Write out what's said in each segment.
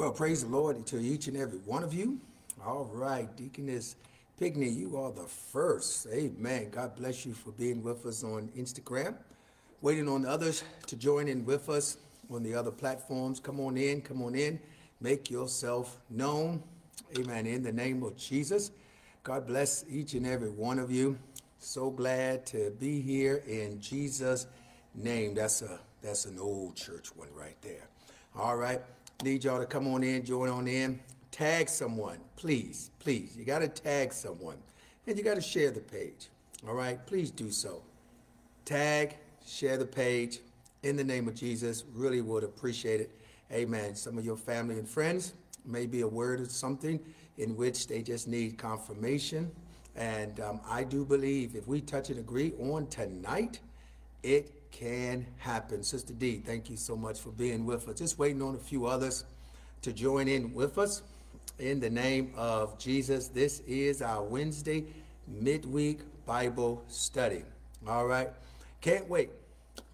Well, praise the Lord to each and every one of you. All right, Deaconess Pigney, you are the first. Amen. God bless you for being with us on Instagram. Waiting on others to join in with us on the other platforms. Come on in, come on in. Make yourself known. Amen. In the name of Jesus. God bless each and every one of you. So glad to be here in Jesus' name. That's a that's an old church one right there. All right. Need y'all to come on in, join on in, tag someone, please, please. You got to tag someone, and you got to share the page. All right, please do so. Tag, share the page in the name of Jesus. Really would appreciate it. Amen. Some of your family and friends may be a word or something in which they just need confirmation. And um, I do believe if we touch and agree on tonight, it can happen. Sister D, thank you so much for being with us. Just waiting on a few others to join in with us. In the name of Jesus, this is our Wednesday midweek Bible study. All right. Can't wait.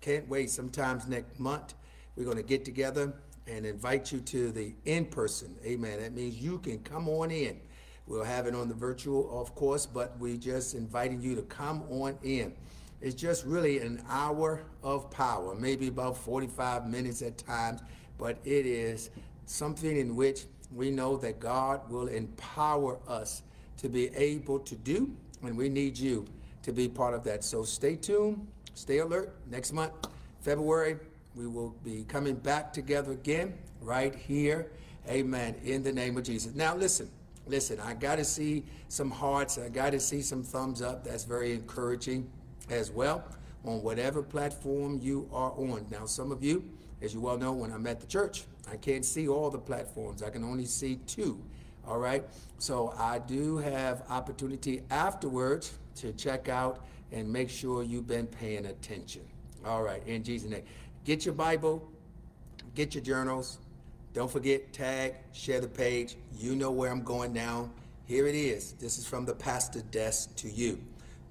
Can't wait. Sometimes next month, we're going to get together and invite you to the in person. Amen. That means you can come on in. We'll have it on the virtual, of course, but we just inviting you to come on in. It's just really an hour of power, maybe about 45 minutes at times, but it is something in which we know that God will empower us to be able to do, and we need you to be part of that. So stay tuned, stay alert. Next month, February, we will be coming back together again right here. Amen. In the name of Jesus. Now, listen, listen, I got to see some hearts, I got to see some thumbs up. That's very encouraging as well on whatever platform you are on. Now, some of you, as you well know, when I'm at the church, I can't see all the platforms. I can only see two. All right. So I do have opportunity afterwards to check out and make sure you've been paying attention. All right. In Jesus' name. Get your Bible, get your journals. Don't forget, tag, share the page. You know where I'm going now. Here it is. This is from the pastor desk to you.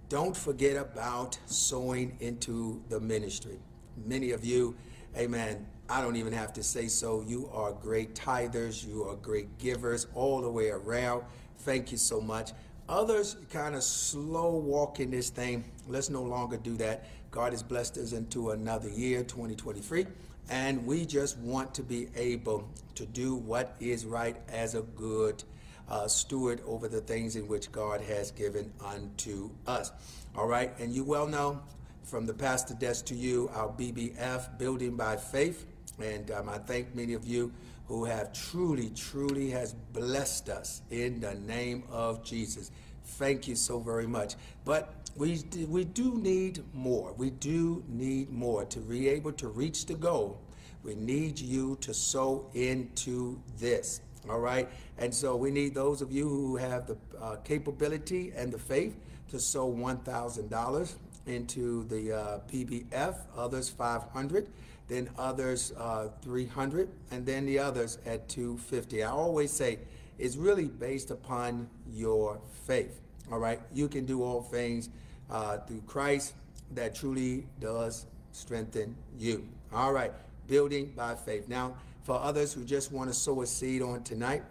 Don't forget about sowing into the ministry. Many of you, amen, I don't even have to say so. You are great tithers, you are great givers all the way around. Thank you so much. Others kind of slow walking this thing. Let's no longer do that. God has blessed us into another year, 2023, and we just want to be able to do what is right as a good uh, steward over the things in which God has given unto us. All right, and you well know from the pastor desk to you, our BBF, Building by Faith. And um, I thank many of you who have truly, truly has blessed us in the name of Jesus. Thank you so very much. But we, we do need more. We do need more to be able to reach the goal. We need you to sow into this. All right. And so we need those of you who have the uh, capability and the faith to sow $1,000 into the uh, BBF, others 500, then others uh, 300, and then the others at 250. I always say it's really based upon your faith. All right. You can do all things uh, through Christ that truly does strengthen you. All right. Building by faith. Now, for others who just want to sow a seed on tonight,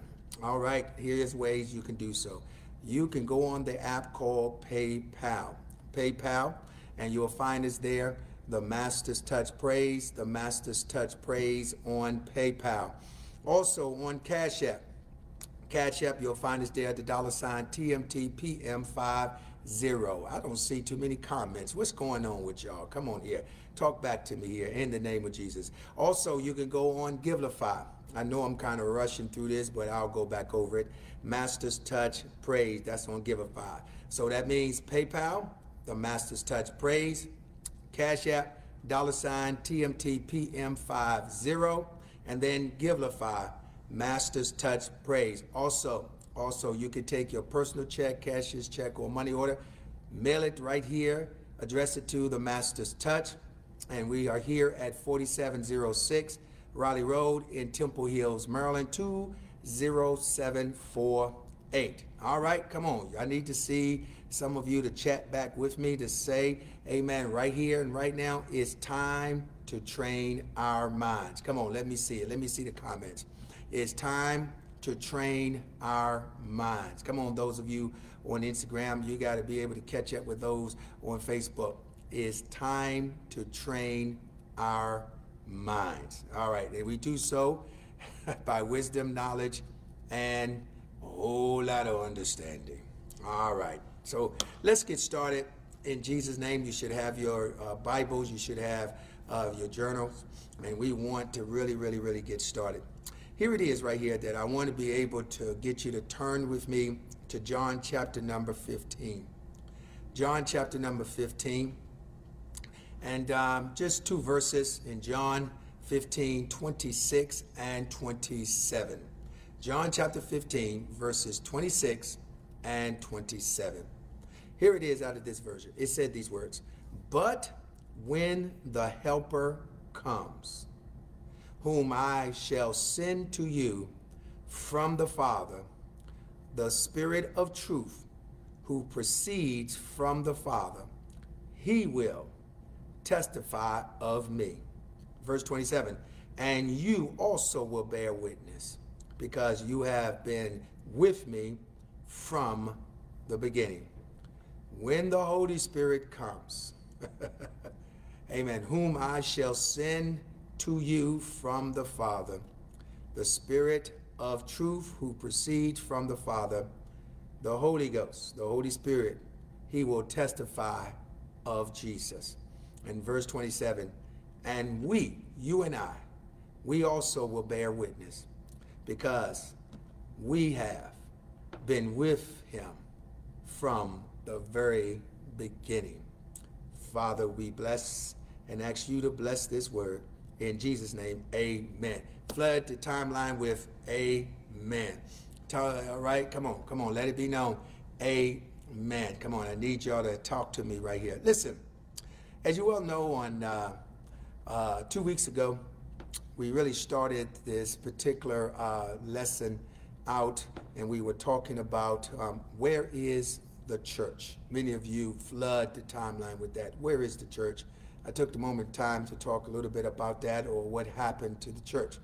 all right, here's ways you can do so. You can go on the app called PayPal. PayPal, and you'll find us there, the Master's Touch Praise, the Master's Touch Praise on PayPal. Also on Cash App. Cash App, you'll find us there at the dollar sign TMTPM50. I don't see too many comments. What's going on with y'all? Come on here. Talk back to me here in the name of Jesus. Also, you can go on Givelify. I know I'm kind of rushing through this, but I'll go back over it. Master's Touch Praise. That's on Givelify. So that means PayPal, the Master's Touch Praise, Cash App, dollar sign TMTPM50, and then Givelify, Master's Touch Praise. Also, also you can take your personal check, cashier's check, or money order, mail it right here, address it to the Master's Touch and we are here at 4706 Raleigh Road in Temple Hills, Maryland 20748. All right, come on. I need to see some of you to chat back with me to say, Amen, right here and right now. It's time to train our minds. Come on, let me see it. Let me see the comments. It's time to train our minds. Come on, those of you on Instagram, you got to be able to catch up with those on Facebook it's time to train our minds. All right, and we do so by wisdom, knowledge, and a whole lot of understanding. All right, so let's get started. In Jesus' name, you should have your uh, Bibles, you should have uh, your journals, and we want to really, really, really get started. Here it is right here that I want to be able to get you to turn with me to John chapter number 15. John chapter number 15 and um, just two verses in John 15, 26 and 27. John chapter 15, verses 26 and 27. Here it is out of this version. It said these words But when the Helper comes, whom I shall send to you from the Father, the Spirit of truth, who proceeds from the Father, he will testify of me. Verse 27 And you also will bear witness, because you have been with me from the beginning. When the Holy Spirit comes, amen, whom I shall send to you from the Father, the Spirit of truth who proceeds from the Father, the Holy Ghost, the Holy Spirit, he will testify of Jesus in verse 27 and we, you and I, we also will bear witness because we have been with him from the very beginning. Father, we bless and ask you to bless this word. In Jesus' name, amen. Flood the timeline with amen. All right, come on, come on, let it be known. Amen. Come on, I need y'all to talk to me right here. Listen. As you well know, on uh, uh, two weeks ago, we really started this particular uh, lesson out, and we were talking about um, where is the church. Many of you flood the timeline with that. Where is the church? I took the moment time to talk a little bit about that or what happened to the church.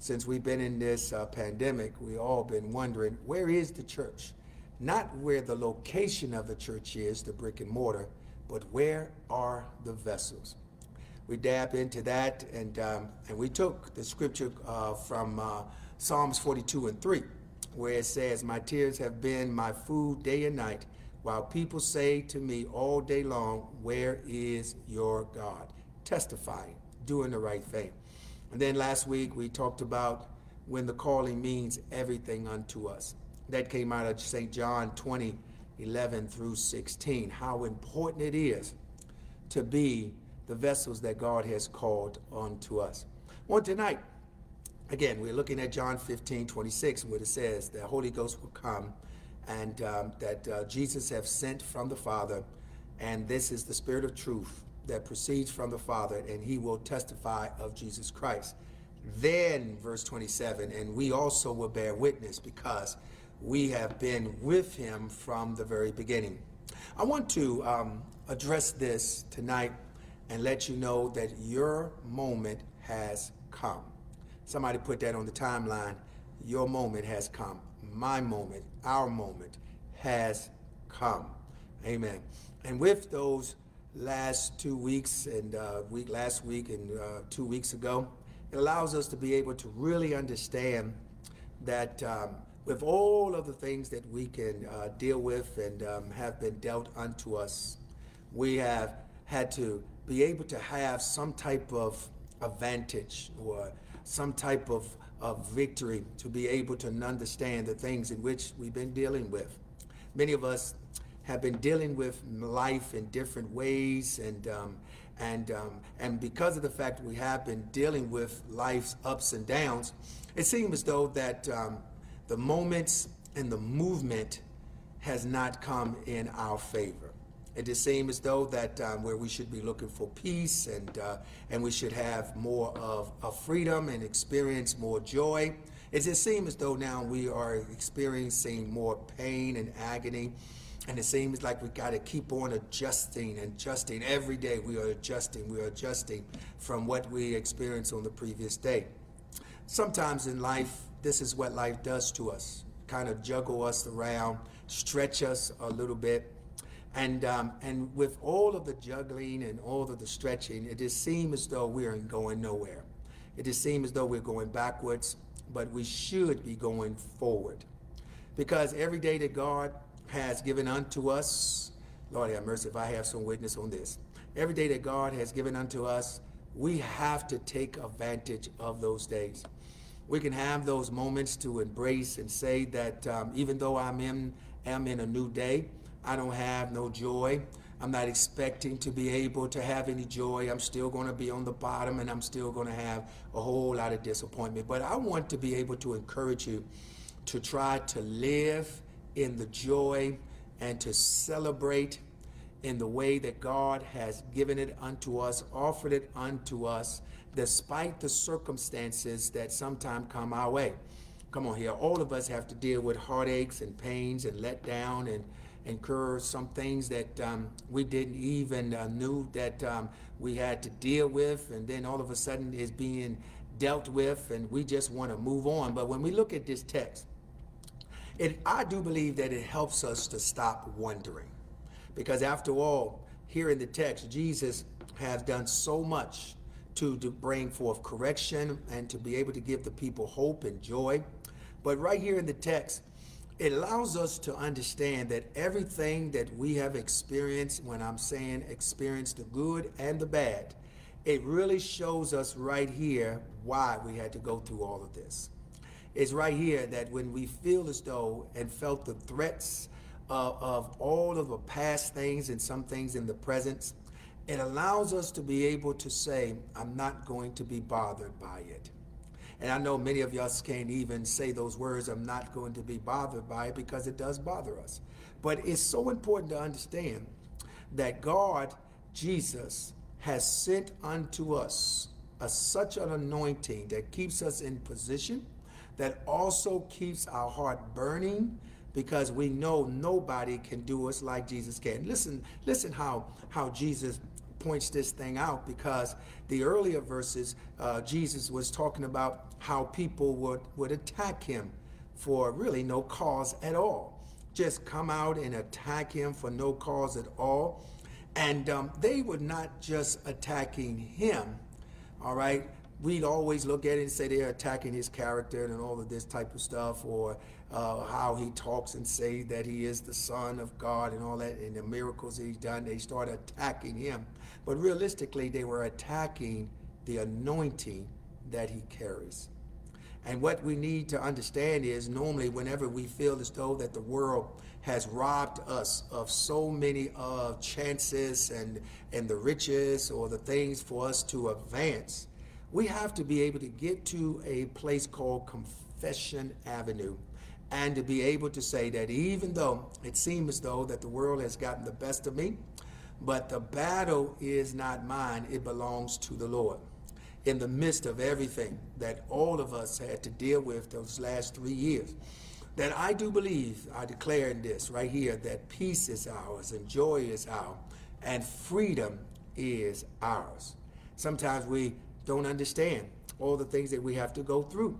Since we've been in this uh, pandemic, we all been wondering where is the church? Not where the location of the church is, the brick and mortar, but where are the vessels? We dab into that, and um, and we took the scripture uh, from uh, Psalms 42 and 3, where it says, "My tears have been my food day and night, while people say to me all day long, Where is your God? Testifying, doing the right thing. And then last week we talked about when the calling means everything unto us. That came out of St. John 20, 11 through 16. How important it is to be the vessels that God has called unto us. On tonight, again, we're looking at John 15, 26, where it says the Holy Ghost will come and um, that uh, Jesus have sent from the Father, and this is the Spirit of truth that proceeds from the Father, and he will testify of Jesus Christ. Then, verse 27, and we also will bear witness because we have been with him from the very beginning. I want to um, address this tonight and let you know that your moment has come. Somebody put that on the timeline. Your moment has come. My moment, our moment has come. Amen. And with those last two weeks and uh, week last week and uh, two weeks ago, it allows us to be able to really understand that um, with all of the things that we can uh, deal with and um, have been dealt unto us, we have had to be able to have some type of advantage or some type of, of victory to be able to understand the things in which we've been dealing with. Many of us have been dealing with life in different ways and um, and um, and because of the fact we have been dealing with life's ups and downs, it seems as though that um, the moments and the movement has not come in our favor. It just seems as though that um, where we should be looking for peace and uh, and we should have more of, of freedom and experience more joy. It just seems as though now we are experiencing more pain and agony. And it seems like we got to keep on adjusting and adjusting. Every day we are adjusting, we are adjusting from what we experienced on the previous day. Sometimes in life, this is what life does to us kind of juggle us around, stretch us a little bit. And, um, and with all of the juggling and all of the stretching, it just seems as though we are going nowhere. It just seems as though we're going backwards, but we should be going forward. Because every day that God has given unto us, Lord have mercy if I have some witness on this. Every day that God has given unto us, we have to take advantage of those days. We can have those moments to embrace and say that um, even though I'm in, am in a new day, I don't have no joy. I'm not expecting to be able to have any joy. I'm still going to be on the bottom and I'm still going to have a whole lot of disappointment. But I want to be able to encourage you to try to live in the joy and to celebrate in the way that God has given it unto us, offered it unto us, despite the circumstances that sometimes come our way. Come on here, all of us have to deal with heartaches and pains and let down and incur some things that um, we didn't even uh, knew that um, we had to deal with, and then all of a sudden is being dealt with, and we just want to move on. But when we look at this text, it, I do believe that it helps us to stop wondering. Because after all, here in the text, Jesus has done so much to, to bring forth correction and to be able to give the people hope and joy. But right here in the text, it allows us to understand that everything that we have experienced, when I'm saying experience the good and the bad, it really shows us right here why we had to go through all of this. It's right here that when we feel as though and felt the threats of, of all of the past things and some things in the present, it allows us to be able to say, I'm not going to be bothered by it. And I know many of us can't even say those words, I'm not going to be bothered by it, because it does bother us. But it's so important to understand that God, Jesus, has sent unto us a, such an anointing that keeps us in position, that also keeps our heart burning, because we know nobody can do us like Jesus can. Listen, listen how how Jesus points this thing out because the earlier verses, uh, Jesus was talking about how people would, would attack him for really no cause at all. Just come out and attack him for no cause at all. And um, they were not just attacking him, all right, we'd always look at it and say they're attacking his character and all of this type of stuff, or uh, how he talks and say that he is the son of God and all that, and the miracles he's done. They start attacking him, but realistically, they were attacking the anointing that he carries. And what we need to understand is normally whenever we feel as though that the world has robbed us of so many of uh, chances and and the riches or the things for us to advance, we have to be able to get to a place called Confession Avenue and to be able to say that even though it seems as though that the world has gotten the best of me, but the battle is not mine, it belongs to the Lord. In the midst of everything that all of us had to deal with those last three years, that I do believe, I declare in this right here, that peace is ours and joy is ours and freedom is ours. Sometimes we don't understand all the things that we have to go through.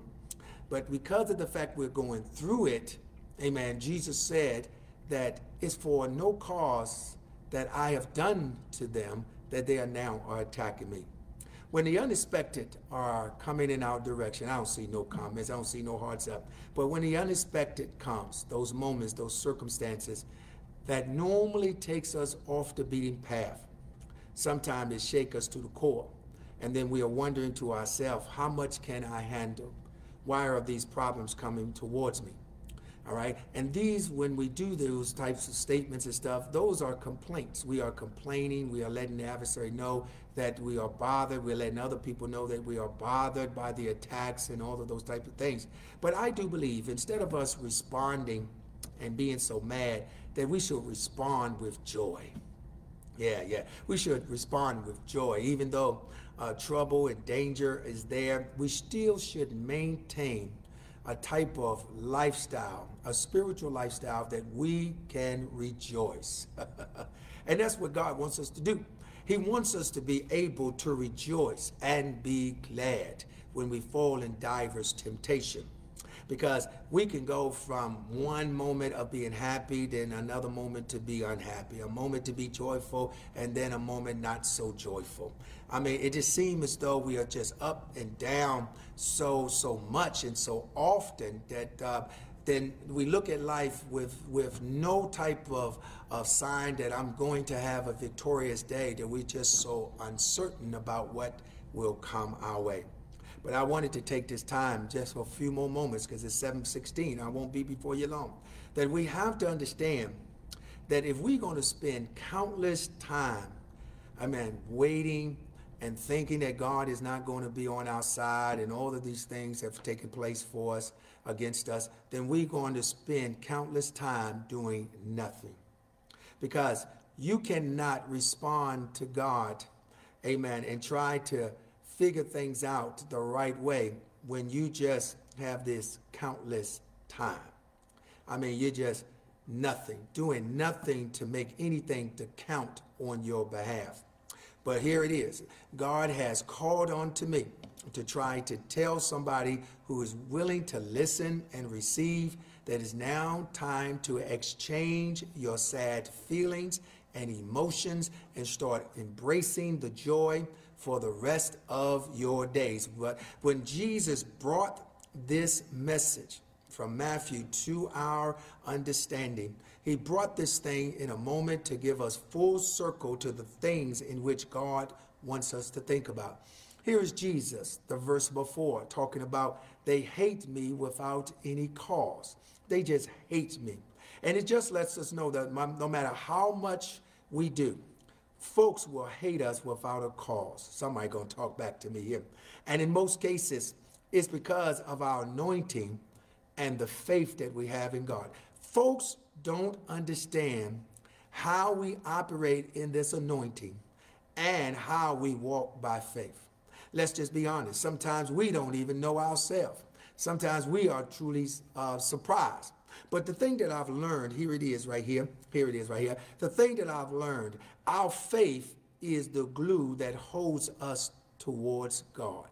But because of the fact we're going through it, amen, Jesus said that it's for no cause that I have done to them that they are now are attacking me. When the unexpected are coming in our direction, I don't see no comments, I don't see no hearts up. But when the unexpected comes, those moments, those circumstances that normally takes us off the beaten path, sometimes it shake us to the core. And then we are wondering to ourselves, how much can I handle? Why are these problems coming towards me? All right. And these, when we do those types of statements and stuff, those are complaints. We are complaining. We are letting the adversary know that we are bothered. We're letting other people know that we are bothered by the attacks and all of those types of things. But I do believe instead of us responding and being so mad, that we should respond with joy. Yeah, yeah. We should respond with joy. Even though uh, trouble and danger is there, we still should maintain a type of lifestyle, a spiritual lifestyle that we can rejoice. and that's what God wants us to do. He wants us to be able to rejoice and be glad when we fall in divers temptation because we can go from one moment of being happy, then another moment to be unhappy, a moment to be joyful, and then a moment not so joyful. I mean, it just seems as though we are just up and down so so much and so often that. Uh, then we look at life with, with no type of, of sign that I'm going to have a victorious day, that we're just so uncertain about what will come our way. But I wanted to take this time just for a few more moments because it's 7:16. I won't be before you long. That we have to understand that if we're going to spend countless time, I mean, waiting and thinking that God is not going to be on our side and all of these things have taken place for us against us, then we're going to spend countless time doing nothing. Because you cannot respond to God, amen, and try to figure things out the right way when you just have this countless time. I mean, you're just nothing, doing nothing to make anything to count on your behalf. But here it is God has called on to me to try to tell somebody who is willing to listen and receive that it's now time to exchange your sad feelings and emotions and start embracing the joy for the rest of your days. But when Jesus brought this message from Matthew to our understanding, he brought this thing in a moment to give us full circle to the things in which God wants us to think about. Here is Jesus, the verse before, talking about they hate me without any cause. They just hate me. And it just lets us know that no matter how much we do, folks will hate us without a cause. Somebody gonna talk back to me here. And in most cases, it's because of our anointing and the faith that we have in God. Folks don't understand how we operate in this anointing and how we walk by faith. Let's just be honest. Sometimes we don't even know ourselves. Sometimes we are truly uh, surprised. But the thing that I've learned, here it is right here, here it is right here. The thing that I've learned, our faith is the glue that holds us towards God.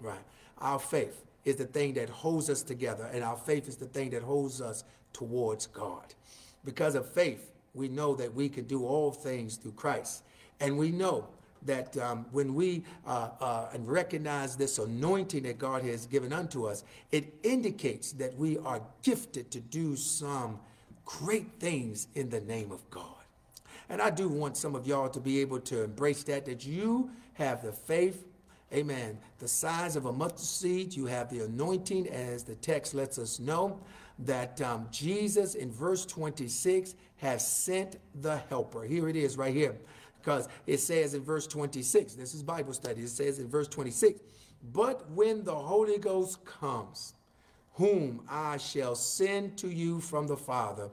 Right? Our faith is the thing that holds us together, and our faith is the thing that holds us towards God. Because of faith, we know that we can do all things through Christ. And we know that um, when we uh, uh, recognize this anointing that God has given unto us, it indicates that we are gifted to do some great things in the name of God. And I do want some of y'all to be able to embrace that, that you have the faith, amen, the size of a mustard seed. You have the anointing, as the text lets us know, that um, Jesus in verse 26 has sent the helper. Here it is right here. Because it says in verse 26, this is Bible study, it says in verse 26, but when the Holy Ghost comes, whom I shall send to you from the Father,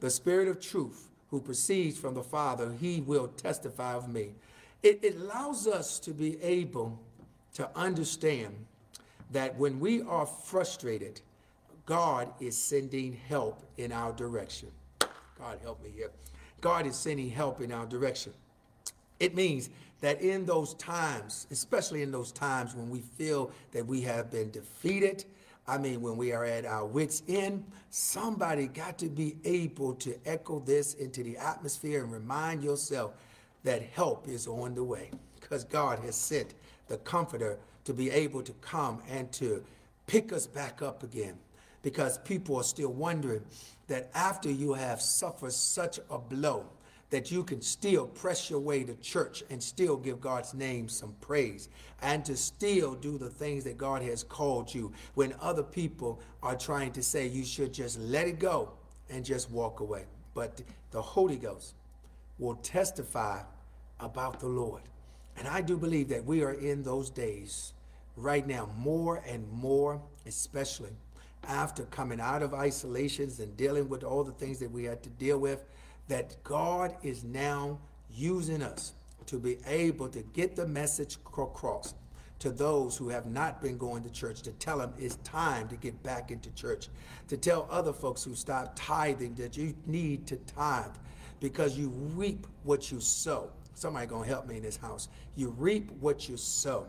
the Spirit of truth, who proceeds from the Father, he will testify of me. It, it allows us to be able to understand that when we are frustrated, God is sending help in our direction. God help me here. God is sending help in our direction. It means that in those times, especially in those times when we feel that we have been defeated, I mean, when we are at our wits' end, somebody got to be able to echo this into the atmosphere and remind yourself that help is on the way because God has sent the comforter to be able to come and to pick us back up again. Because people are still wondering that after you have suffered such a blow, that you can still press your way to church and still give God's name some praise and to still do the things that God has called you when other people are trying to say you should just let it go and just walk away. But the Holy Ghost will testify about the Lord. And I do believe that we are in those days right now, more and more, especially after coming out of isolations and dealing with all the things that we had to deal with that God is now using us to be able to get the message across to those who have not been going to church to tell them it's time to get back into church to tell other folks who stopped tithing that you need to tithe because you reap what you sow. Somebody gonna help me in this house. You reap what you sow.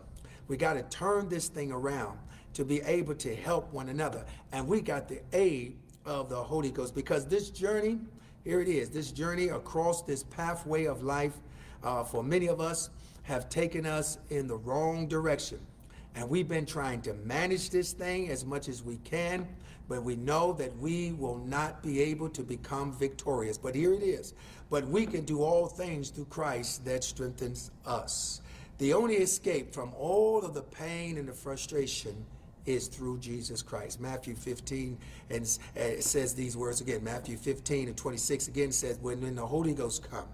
We got to turn this thing around to be able to help one another and we got the aid of the holy ghost because this journey here it is. This journey across this pathway of life uh, for many of us have taken us in the wrong direction. And we've been trying to manage this thing as much as we can, but we know that we will not be able to become victorious. But here it is. But we can do all things through Christ that strengthens us. The only escape from all of the pain and the frustration is through Jesus Christ. Matthew 15 and says these words again. Matthew 15 and 26 again says, when, when the Holy Ghost come,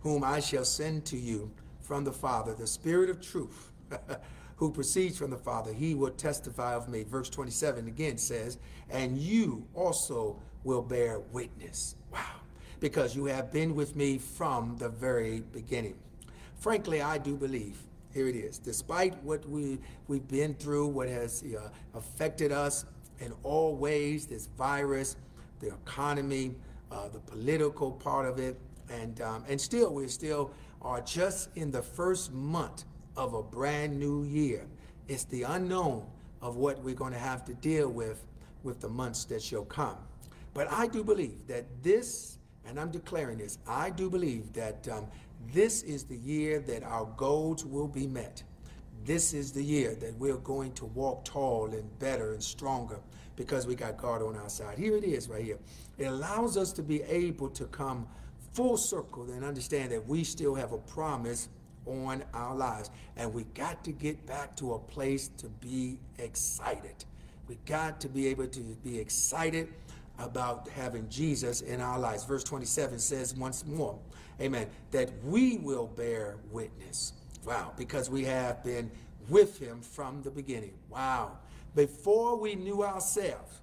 whom I shall send to you from the Father, the Spirit of truth, who proceeds from the Father, he will testify of me. Verse 27 again says, and you also will bear witness. Wow. Because you have been with me from the very beginning. Frankly, I do believe here it is. Despite what we, we've been through, what has uh, affected us in all ways, this virus, the economy, uh, the political part of it, and, um, and still, we still are just in the first month of a brand new year. It's the unknown of what we're going to have to deal with with the months that shall come. But I do believe that this, and I'm declaring this, I do believe that um, this is the year that our goals will be met. This is the year that we're going to walk tall and better and stronger because we got God on our side. Here it is right here. It allows us to be able to come full circle and understand that we still have a promise on our lives. And we got to get back to a place to be excited. We got to be able to be excited about having Jesus in our lives. Verse 27 says once more, amen, that we will bear witness. Wow, because we have been with him from the beginning. Wow. Before we knew ourselves,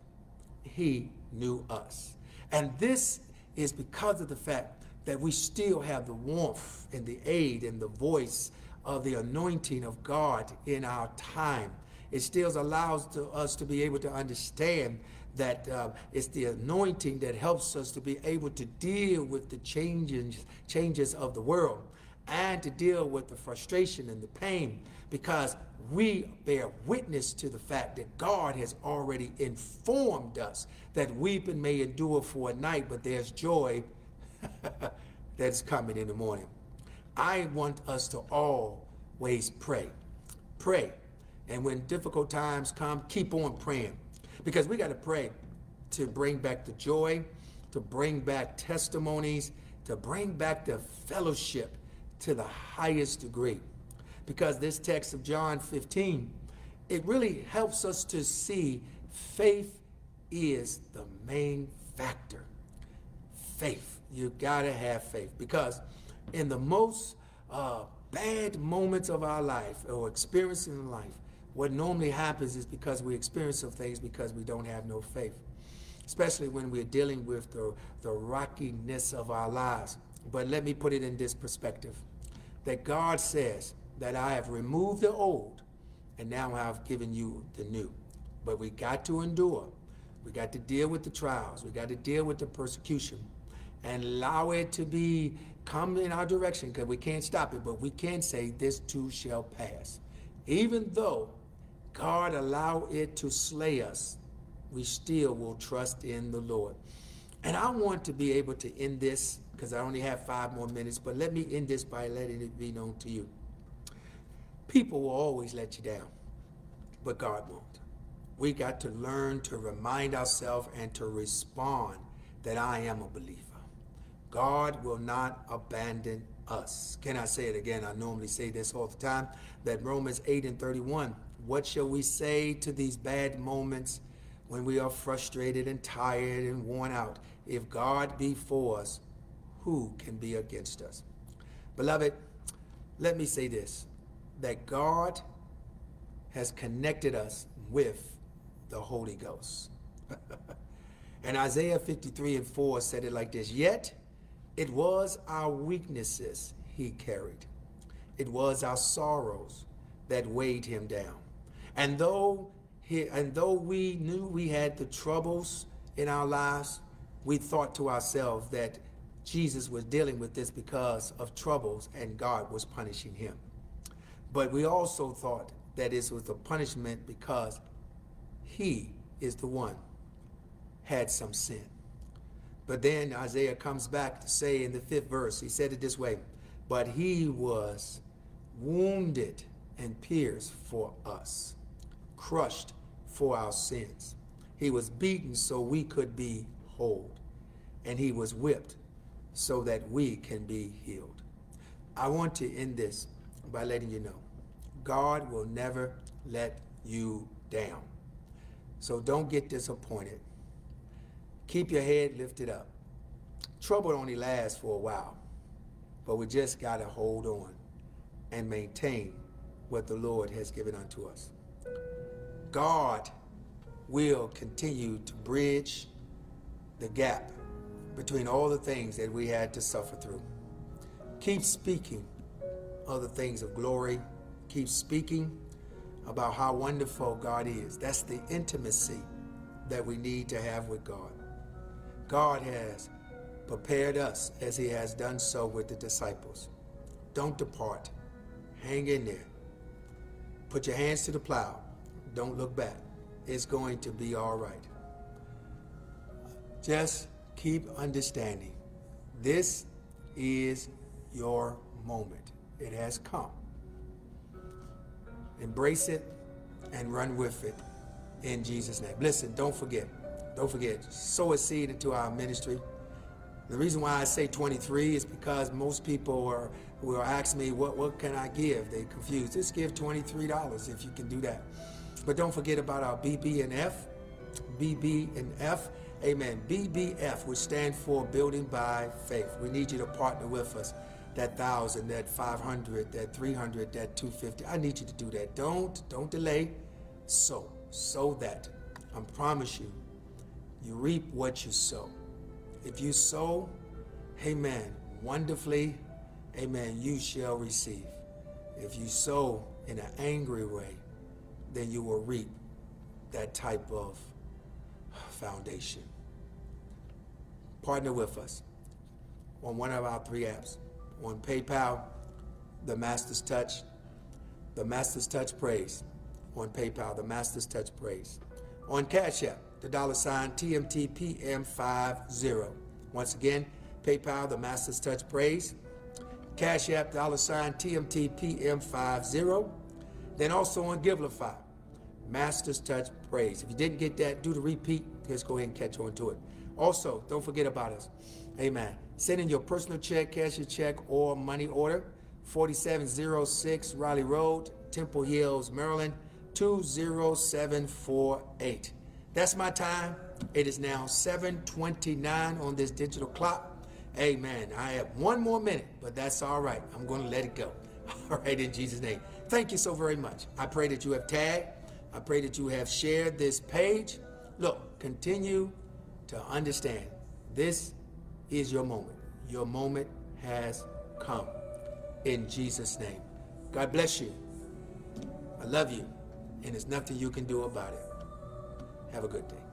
he knew us. And this is because of the fact that we still have the warmth and the aid and the voice of the anointing of God in our time. It still allows to us to be able to understand that uh, it's the anointing that helps us to be able to deal with the changes, changes of the world and to deal with the frustration and the pain because we bear witness to the fact that God has already informed us that weeping may endure for a night, but there's joy that's coming in the morning. I want us to always pray. Pray. And when difficult times come, keep on praying. Because we got to pray to bring back the joy, to bring back testimonies, to bring back the fellowship to the highest degree. Because this text of John 15, it really helps us to see faith is the main factor. Faith. You got to have faith. Because in the most uh, bad moments of our life or experiences in life, what normally happens is because we experience some things because we don't have no faith, especially when we're dealing with the, the rockiness of our lives. But let me put it in this perspective that God says that I have removed the old and now I've given you the new. But we got to endure. We got to deal with the trials. We got to deal with the persecution and allow it to be come in our direction because we can't stop it, but we can say this too shall pass. Even though God allow it to slay us, we still will trust in the Lord. And I want to be able to end this because I only have five more minutes, but let me end this by letting it be known to you. People will always let you down, but God won't. We got to learn to remind ourselves and to respond that I am a believer. God will not abandon us. Can I say it again? I normally say this all the time that Romans 8 and 31 what shall we say to these bad moments when we are frustrated and tired and worn out? If God be for us, who can be against us? Beloved, let me say this that God has connected us with the Holy Ghost. and Isaiah 53 and 4 said it like this Yet it was our weaknesses he carried, it was our sorrows that weighed him down. And though he, and though we knew we had the troubles in our lives, we thought to ourselves that Jesus was dealing with this because of troubles and God was punishing him. But we also thought that this was a punishment because he is the one had some sin. But then Isaiah comes back to say in the fifth verse, he said it this way, but he was wounded and pierced for us crushed for our sins. He was beaten so we could be whole, and he was whipped so that we can be healed. I want to end this by letting you know God will never let you down. So don't get disappointed. Keep your head lifted up. Trouble only lasts for a while, but we just got to hold on and maintain what the Lord has given unto us. God will continue to bridge the gap between all the things that we had to suffer through. Keep speaking of the things of glory. Keep speaking about how wonderful God is. That's the intimacy that we need to have with God. God has prepared us as he has done so with the disciples. Don't depart. Hang in there. Put your hands to the plow. Don't look back. It's going to be all right. Just keep understanding. This is your moment. It has come. Embrace it and run with it in Jesus' name. Listen, don't forget. Don't forget. Sow a seed into our ministry. The reason why I say 23 is because most people are will ask me, what, what can I give? They're confused. Just give $23 if you can do that. But don't forget about our BB and F. BB and F. Amen. BBF, which stand for Building by Faith. We need you to partner with us. That thousand, that 500, that 300, that 250. I need you to do that. Don't, don't delay. Sow, sow that. I promise you, you reap what you sow. If you sow, amen, wonderfully, amen, you shall receive. If you sow in an angry way, then you will reap that type of foundation. Partner with us on one of our three apps. On PayPal, the Master's Touch, the Master's Touch Praise. On PayPal, the Master's Touch Praise. On Cash App, the dollar sign TMTPM50. Once again, PayPal, the Master's Touch Praise. Cash App, dollar sign TMTPM50. Then also on Givelify, Master's Touch Praise. If you didn't get that, do the repeat. Let's go ahead and catch on to it. Also, don't forget about us. Amen. Send in your personal check, cash your check, or money order. 4706 Raleigh Road, Temple Hills, Maryland, 20748. That's my time. It is now 729 on this digital clock. Amen. I have one more minute, but that's all right. I'm going to let it go. All right, in Jesus' name. Thank you so very much. I pray that you have tagged. I pray that you have shared this page. Look, continue to understand this is your moment. Your moment has come. In Jesus' name. God bless you. I love you. And there's nothing you can do about it. Have a good day.